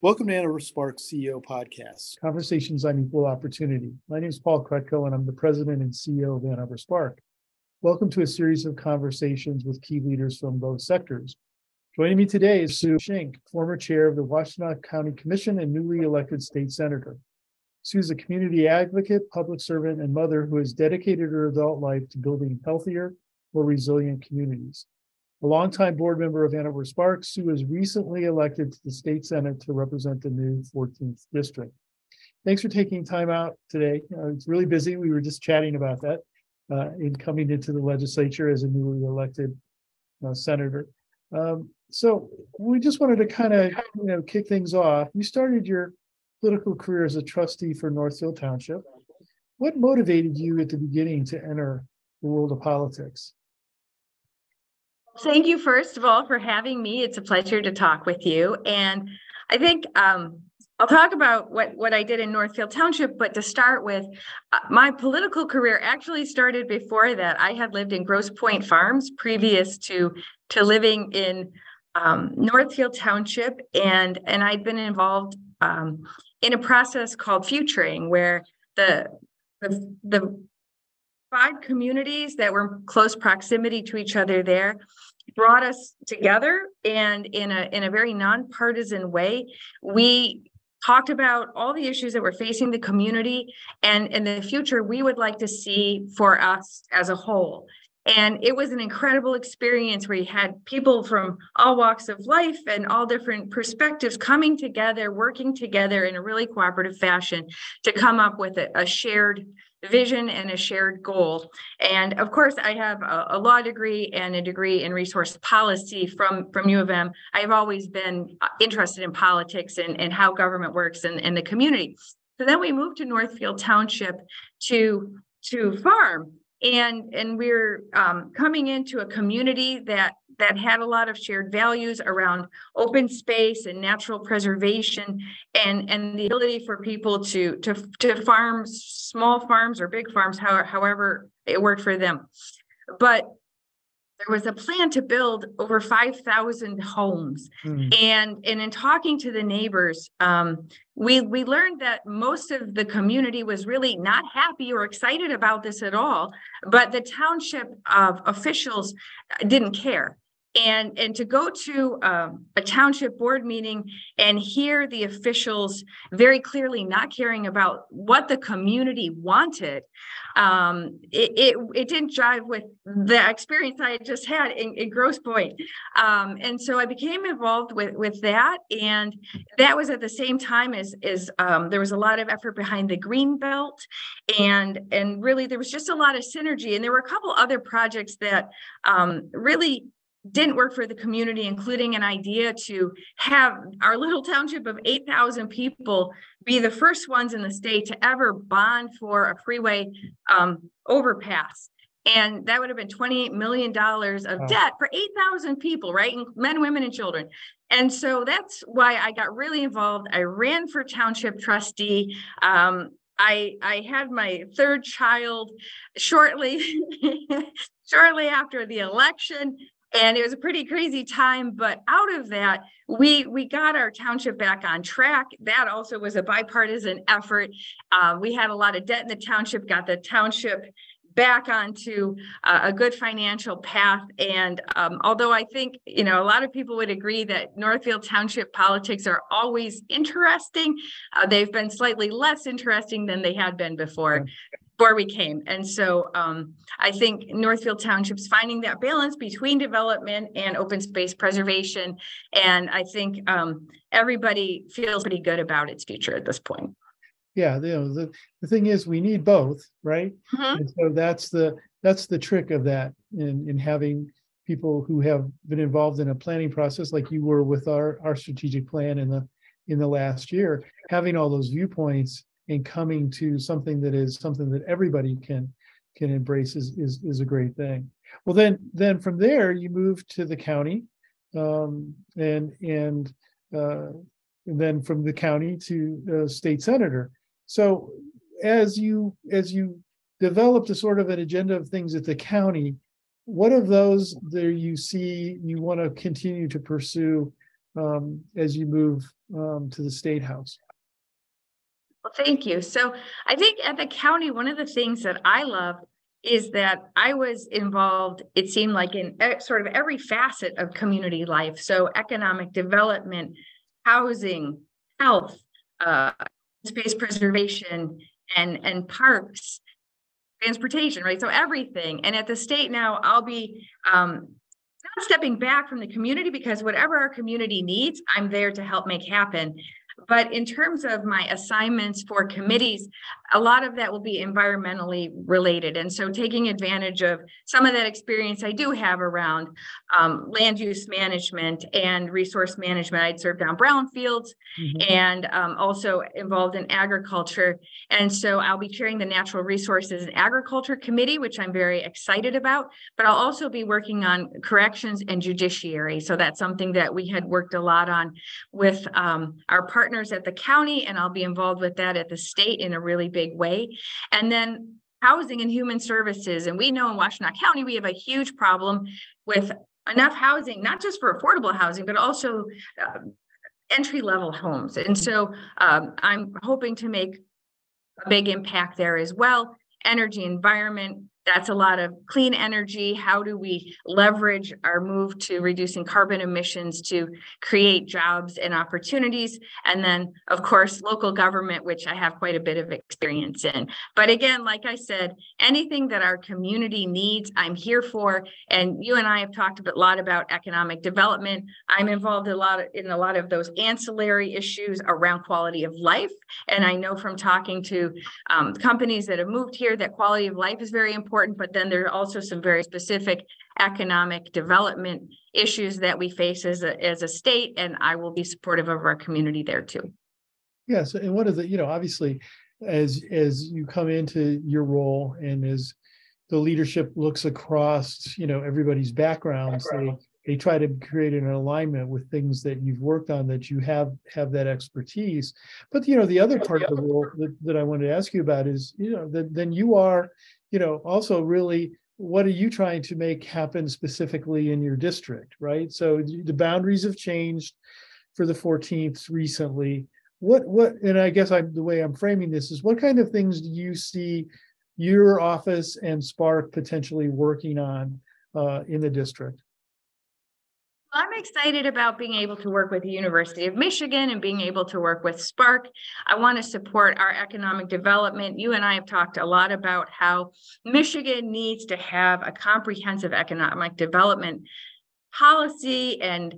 Welcome to Ann Arbor Spark CEO Podcast. Conversations on Equal Opportunity. My name is Paul Krutko, and I'm the president and CEO of Ann Spark. Welcome to a series of conversations with key leaders from both sectors. Joining me today is Sue Shink, former chair of the Washtenaw County Commission and newly elected state senator. Sue is a community advocate, public servant, and mother who has dedicated her adult life to building healthier, more resilient communities. A longtime board member of Ann Arbor Spark, Sue was recently elected to the state senate to represent the new 14th district. Thanks for taking time out today. Uh, it's really busy. We were just chatting about that uh, in coming into the legislature as a newly elected uh, senator. Um, so we just wanted to kind of you know kick things off. You started your political career as a trustee for Northfield Township. What motivated you at the beginning to enter the world of politics? Thank you, first of all, for having me. It's a pleasure to talk with you. And I think um, I'll talk about what, what I did in Northfield Township, but to start with, uh, my political career actually started before that. I had lived in Grosse Pointe Farms previous to, to living in um, Northfield Township, and, and I'd been involved um, in a process called futuring, where the, the, the five communities that were close proximity to each other there brought us together and in a in a very nonpartisan way. We talked about all the issues that were facing the community and in the future we would like to see for us as a whole. And it was an incredible experience where you had people from all walks of life and all different perspectives coming together working together in a really cooperative fashion to come up with a, a shared vision and a shared goal. And of course, I have a, a, law degree and a degree in resource policy from, from U of M. I've always been uh, interested in politics and, and how government works and, and the community. So then we moved to Northfield Township to, to farm. And, and we're um, coming into a community that that had a lot of shared values around open space and natural preservation and and the ability for people to to to farm small farms or big farms however, however it worked for them but there was a plan to build over 5,000 homes. Mm. And, and in talking to the neighbors, um, we, we learned that most of the community was really not happy or excited about this at all, but the township of officials didn't care and and to go to um, a township board meeting and hear the officials very clearly not caring about what the community wanted um, it, it, it didn't jive with the experience i had just had in, in grosse pointe. Um, and so i became involved with with that and that was at the same time as as um, there was a lot of effort behind the green belt and and really there was just a lot of synergy and there were a couple other projects that um, really didn't work for the community, including an idea to have our little township of 8,000 people be the first ones in the state to ever bond for a freeway um, overpass. And that would have been $28 million of debt for 8,000 people, right? Men, women, and children. And so that's why I got really involved. I ran for township trustee. Um, I I had my third child shortly shortly after the election and it was a pretty crazy time but out of that we we got our township back on track. That also was a bipartisan effort. Uh, we had a lot of debt in the township got the township back onto uh, a good financial path. And um, although i think you know a lot of people would agree that northfield township politics are always interesting uh, they've been slightly less interesting than they had been before before we came. And so um, I think Northfield Township's finding that balance between development and open space preservation. And I think um, everybody feels pretty good about its future at this point. Yeah, you know, the, the thing is we need both, right? Mm-hmm. And so that's the that's the trick of that in, in having people who have been involved in a planning process like you were with our our strategic plan in the in the last year, having all those viewpoints and coming to something that is something that everybody can can embrace is is, is a great thing. Well, then then from there you move to the county, um, and and, uh, and then from the county to uh, state senator. So as you as you developed a sort of an agenda of things at the county, what of those there you see you want to continue to pursue um, as you move um, to the State House. Well, thank you. So I think at the county, one of the things that I love is that I was involved, it seemed like in sort of every facet of community life. So economic development, housing, health, uh, space preservation and, and parks, transportation, right? So everything. And at the state now, I'll be, um, not stepping back from the community because whatever our community needs, I'm there to help make happen. But in terms of my assignments for committees, a lot of that will be environmentally related. And so taking advantage of some of that experience I do have around um, land use management and resource management. I'd served on brownfields Mhm. and um, also involved in agriculture. And so I'll be chairing the Natural Resources and Agriculture Committee, which I'm very excited about. But I'll also be working on corrections and judiciary. So that's something that we had worked a lot on with um, our partners at the county, and I'll be involved with that at the state in a really big way. And then housing and human services. And we know in Washtenaw County, we have a huge problem with enough housing, not just for affordable housing, but also uh, entry level homes. And so um, I'm hoping to make a big impact there as well. Energy, environment, that's a lot of clean energy. How do we leverage our move to reducing carbon emissions to create jobs and opportunities? And then, of course, local government, which I have quite a bit of experience in. But again, like I said, anything that our community needs, I'm here for. And you and I have talked a lot about economic development. I'm involved a lot in a lot of those ancillary issues around quality of life. And I know from talking to um, companies that have moved here that quality of life is very important, but then there are also some very specific economic development issues that we face as a, as a state, and I will be supportive of our community there too. Yes, and one of the, you know, obviously, as as you come into your role and as the leadership looks across, you know, everybody's backgrounds, they they try to create an alignment with things that you've worked on that you have have that expertise. But you know, the other part of the role that, that I wanted to ask you about is, you know, that then you are, you know, also really what are you trying to make happen specifically in your district, right? So the boundaries have changed for the 14th recently what what and i guess i'm the way i'm framing this is what kind of things do you see your office and spark potentially working on uh, in the district I'm excited about being able to work with the University of Michigan and being able to work with Spark. I want to support our economic development. You and I have talked a lot about how Michigan needs to have a comprehensive economic development policy and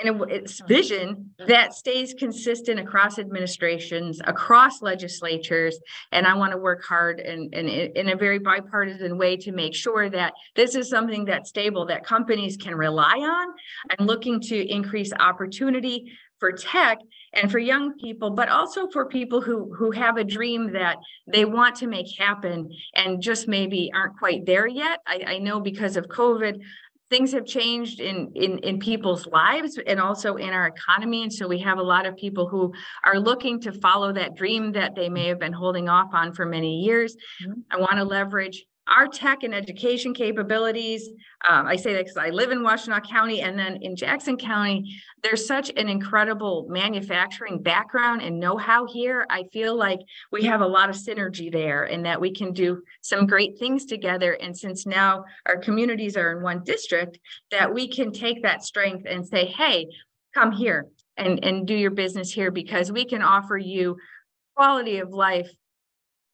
in a- mm-hmm. its vision that stays consistent across administrations, across legislatures. And I want to work hard and, and in in a very bipartisan way to make sure that this is something that's stable, that companies can rely on. I'm looking to increase opportunity for tech and for young people, but also for people who who have a dream that they want to make happen and just maybe aren't quite there yet. I, I know because of COVID, things have changed in in in people's lives and also in our economy and so we have a lot of people who are looking to follow that dream that they may have been holding off on for many years Mhm. i want to leverage our tech and education capabilities um, i say that because i live in washtenaw county and then in jackson county there's such an incredible manufacturing background and know-how here. I feel like we have a lot of synergy there and that we can do some great things together. And since now our communities are in one district that we can take that strength and say hey come here and and do your business here because we can offer you quality of life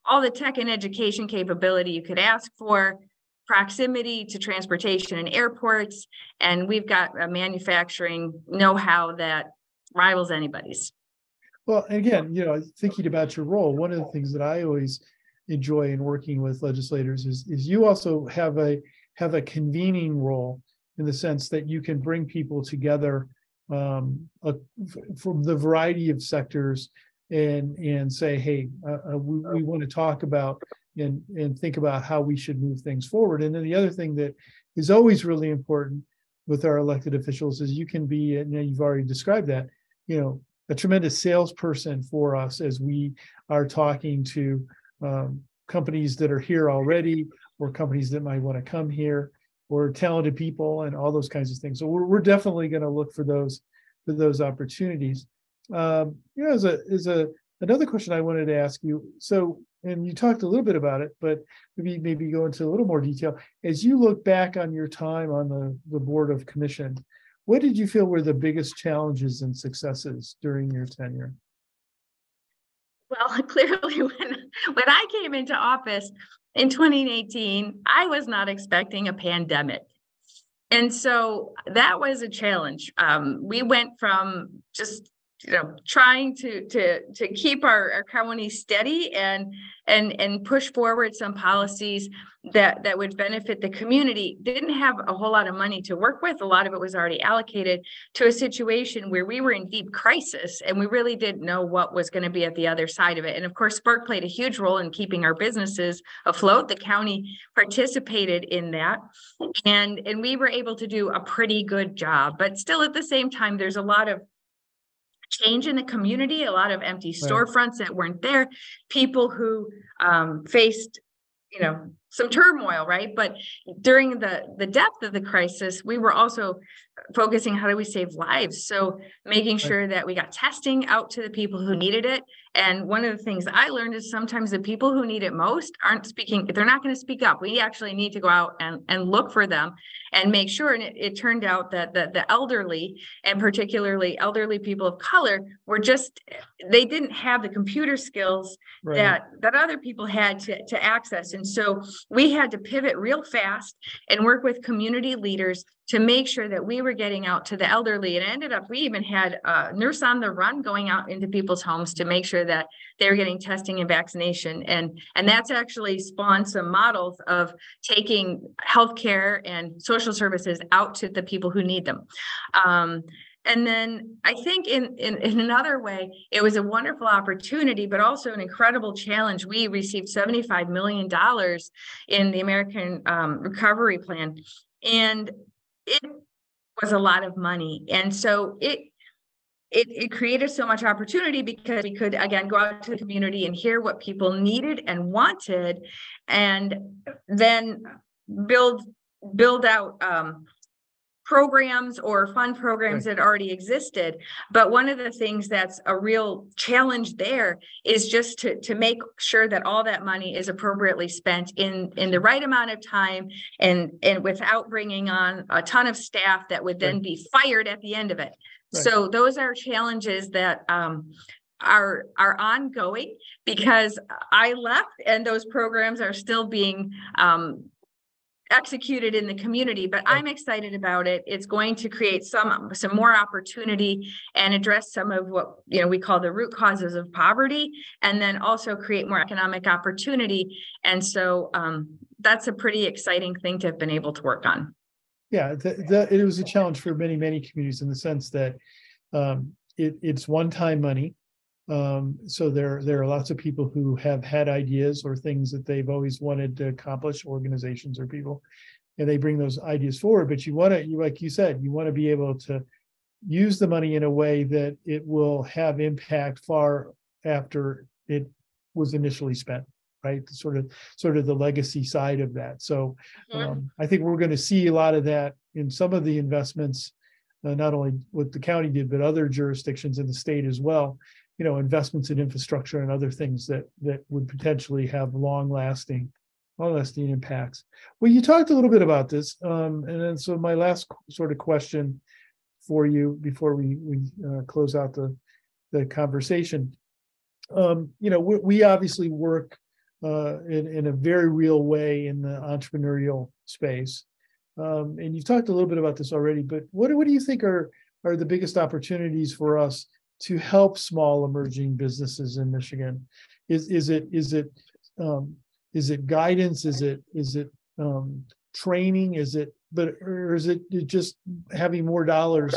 all the tech and education capability you could ask for proximity to transportation and airports and we've got a manufacturing know-how that rivals anybody's. Well again you know thinking about your role one of the things that i always enjoy in working with legislators is is you also have a have a convening role in the sense that you can bring people together um, f- from the variety of sectors and and say, hey, uh, uh, we, we want to talk about and and think about how we should move things forward. And then the other thing that is always really important with our elected officials is you can be, and you've already described that, you know, a tremendous salesperson for us as we are talking to um, companies that are here already or companies that might want to come here or talented people and all those kinds of things. So we're, we're definitely going to look for those for those opportunities. Um, you know, as a, as a, another question I wanted to ask you, so, and you talked a little bit about it, but maybe, maybe go into a little more detail. As you look back on your time on the, the Board of Commission, what did you feel were the biggest challenges and successes during your tenure? Well, clearly, when, when I came into office in 2018, I was not expecting a pandemic. And so that was a challenge. Um, we went from just you know trying to to to keep our, our county steady and and and push forward some policies that that would benefit the community. Didn't have a whole lot of money to work with. A lot of it was already allocated to a situation where we were in deep crisis and we really didn't know what was going to be at the other side of it. And of course spark played a huge role in keeping our businesses afloat. The county participated in that and and we were able to do a pretty good job. But still at the same time there's a lot of change in the community, a lot of empty Right. storefronts that weren't there, people who um, faced, you know, some turmoil, right? But during the the depth of the crisis, we were also focusing how do we save lives? So making sure that we got testing out to the people who needed it. And one of the things I learned is sometimes the people who need it most aren't speaking, they're not going to speak up. We actually need to go out and, and look for them and make sure. And it, it turned out that the, the elderly and particularly elderly people of color were just, they didn't have the computer skills Right, that that other people had to to access and so we had to pivot real fast and work with community leaders to make sure that we were getting out to the elderly. And ended up we even had a nurse on the run going out into people's homes to make sure that they were getting testing and vaccination. And and that's actually spawned some models of taking healthcare and social services out to the people who need them. Um, and then I think in, in, in another way, it was a wonderful opportunity, but also an incredible challenge. We received $75 million in the American um, Recovery Plan. And it was a lot of money. And so it it, it created so much opportunity because we could again go out to the community and hear what people needed and wanted and then build build out um, programs or fund programs that already existed. But one of the things that's a real challenge there is just to, to make sure that all that money is appropriately spent in, in the right amount of time and, and without bringing on a ton of staff that would then be fired at the end of it. Right. So those are challenges that, um, are, are ongoing because I left and those programs are still being, um, executed in the community, but I'm excited about it. It's going to create some, some more opportunity and address some of what, you know, we call the root causes of poverty, and then also create more economic opportunity. And so, um, that's a pretty exciting thing to have been able to work on. yeah, the, the, it was a challenge for many, many communities in the sense that um, it, it's one-time money. Um, so there, there are lots of people who have had ideas or things that they've always wanted to accomplish, organizations or people. And they bring those ideas forward, but you want to, you, like you said, you want to be able to use the money in a way that it will have impact far after it was initially spent, right? Sort of, sort of the legacy side of that. So um, I think we're gonna see a lot of that in some of the investments. Uh, not only what the county did, but other jurisdictions in the state as well. You know, investments in infrastructure and other things that that would potentially have long lasting. Long lasting impacts. Well, you talked a little bit about this, um, and then so my last sort of question. For you before we we uh, close out the the conversation. Um, you know, we we obviously work uh, in, in a very real way in the entrepreneurial space. Um, and you've talked a little bit about this already, but what, what do you think are, are the biggest opportunities for us to help small emerging businesses in Michigan? Is, is it, is it, um, is it guidance? Is it, is it, um, training? Is it, but, or is it just having more dollars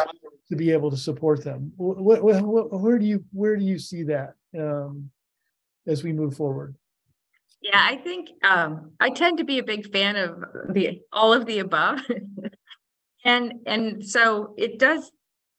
to be able to support them? Where do you, where do you see that, um, as we move forward? Yeah, I think um I tend to be a big fan of the all of the above. And and so it does,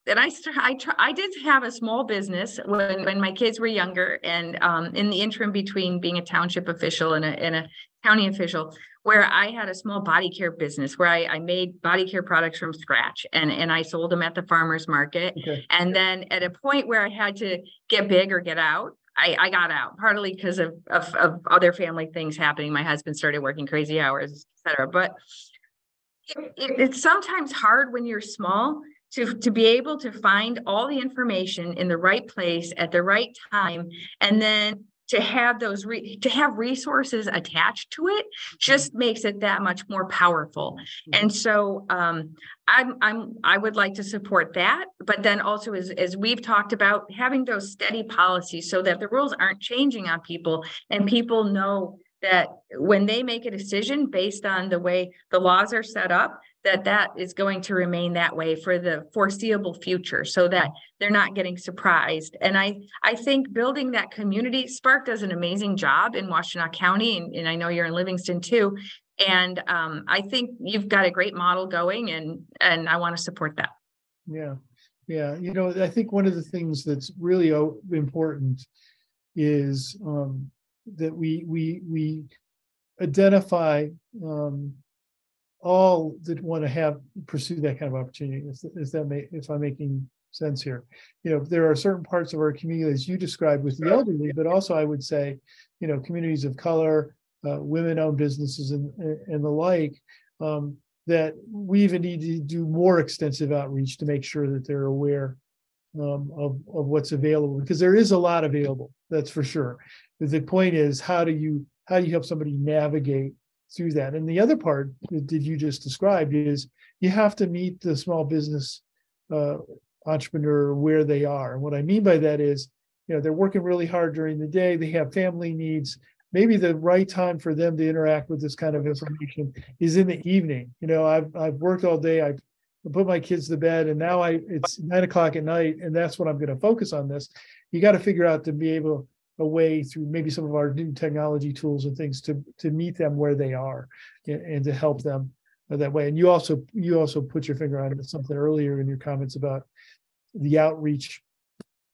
and I st- I try, I did have a small business when when my kids were younger and um in the interim between being a township official and a and a county official where I had a small body care business where I, I made body care products from scratch and, and I sold them at the farmer's market. Okay. And then at a point where I had to get big or get out, I, I got out partly because of, of, of other family things happening. My husband started working crazy hours, etc. But it, it- it's sometimes hard when you're small to, to be able to find all the information in the right place at the right time. And then to have those, re- to have resources attached to it just makes it that much more powerful. And so um, I'm, I'm, I would like to support that, but then also as, as we've talked about, having those steady policies so that the rules aren't changing on people and people know that when they make a decision based on the way the laws are set up, that that is going to remain that way for the foreseeable future so that they're not getting surprised. And I, I think building that community, Spark does an amazing job in Washtenaw County, and, and I know you're in Livingston too. And um, I think you've got a great model going and, and I want to support that. Yeah, yeah, you know, I think one of the things that's really important is um that we we we identify um all that want to have pursue that kind of opportunity, if if that may, if I'm making sense here. You know, there are certain parts of our community, as you described with the elderly, but also I would say, you know, communities of color, uh, women-owned businesses and and the like, um, that we even need to do more extensive outreach to make sure that they're aware um, of, of what's available, because there is a lot available, that's for sure. The point is, how do you, how do you help somebody navigate through that? And the other part that you just described is you have to meet the small business uh, entrepreneur where they are. And what I mean by that is, you know, they're working really hard during the day, they have family needs. Maybe the right time for them to interact with this kind of information is in the evening. You know, I've, I've worked all day, I've put my kids to bed and now I, it's nine o'clock at night and that's what I'm gonna focus on this. You gotta figure out to be able, a way through maybe some of our new technology tools and things to, to meet them where they are and, and to help them that way. And you also, you also put your finger on something earlier in your comments about the outreach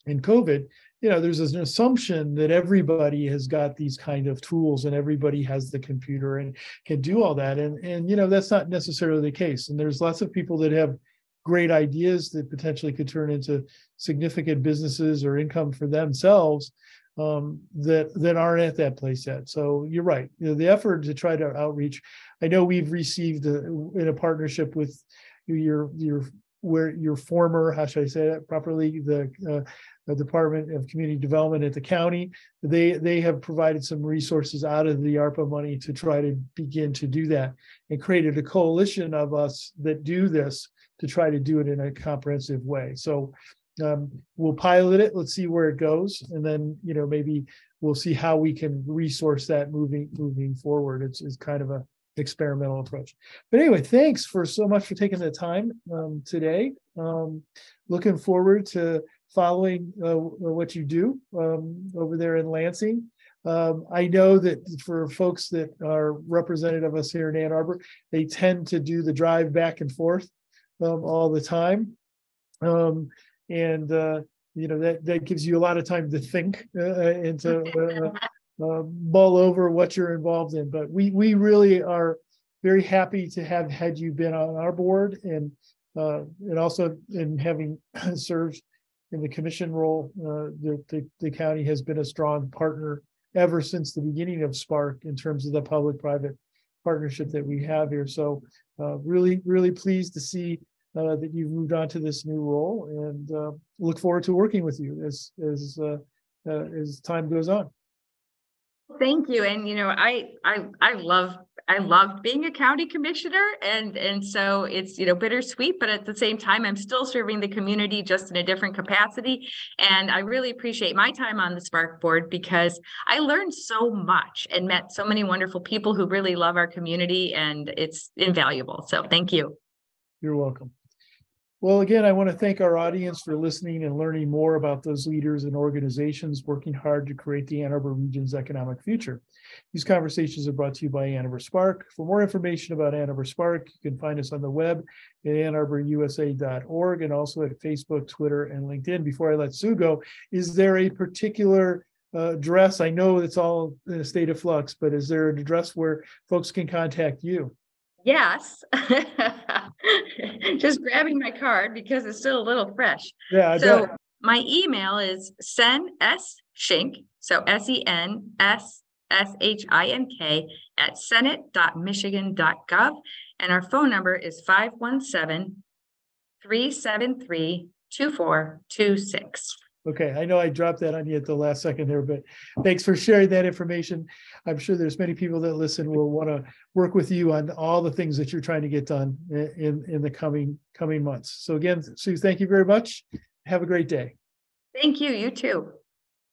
in COVID, you know, there's an assumption that everybody has got these kind of tools and everybody has the computer and can do all that. And, and, you know, that's not necessarily the case. And there's lots of people that have great ideas that potentially could turn into significant businesses or income for themselves um, that, that aren't at that place yet. So you're right. You know, the effort to try to outreach, I know we've received a, in a partnership with your, your, where your former, how should I say that properly, the, uh, the Department of Community Development at the county. They, they have provided some resources out of the ARPA money to try to begin to do that and created a coalition of us that do this to try to do it in a comprehensive way. So um, we'll pilot it, let's see where it goes, and then, you know, maybe we'll see how we can resource that moving, moving forward. It's, it's kind of a experimental approach. But anyway, thanks for so much for taking the time um, today. Um, looking forward to following uh, what you do um, over there in Lansing. Um, I know that for folks that are representative of us here in Ann Arbor, they tend to do the drive back and forth um, all the time. Um, and uh, you know that that gives you a lot of time to think uh, and to uh, uh, mull over what you're involved in. But we we really are very happy to have had you been on our board and uh, and also in having served in the commission role. Uh, the, the the county has been a strong partner ever since the beginning of Spark in terms of the public-private partnership that we have here. So uh, really, really pleased to see uh, that you've moved on to this new role and uh, look forward to working with you as as uh, uh, as time goes on. Thank you. And you know, I I I love I loved being a county commissioner and and so it's you know bittersweet, but at the same time, I'm still serving the community just in a different capacity. And I really appreciate my time on the Spark board because I learned so much and met so many wonderful people who really love our community and it's invaluable. So thank you. You're welcome. Well, again, I want to thank our audience for listening and learning more about those leaders and organizations working hard to create the Ann Arbor region's economic future. These conversations are brought to you by Ann Arbor Spark. For more information about Ann Arbor Spark, you can find us on the web at annarborusa.org and also at Facebook, Twitter, and LinkedIn. Before I let Sue go, is there a particular uh, address? I know it's all in a state of flux, but is there an address where folks can contact you? Yes. Just grabbing my card because it's still a little fresh. Yeah, So my email is sen s shink, so S E N S S H I N K at senate.michigan.gov. And our phone number is 517 373 2426. Okay, I know I dropped that on you at the last second there, but thanks for sharing that information. I'm sure there's many people that listen will want to work with you on all the things that you're trying to get done in, in the coming, coming months. So again, Sue, thank you very much. Have a great day. Thank you. You too.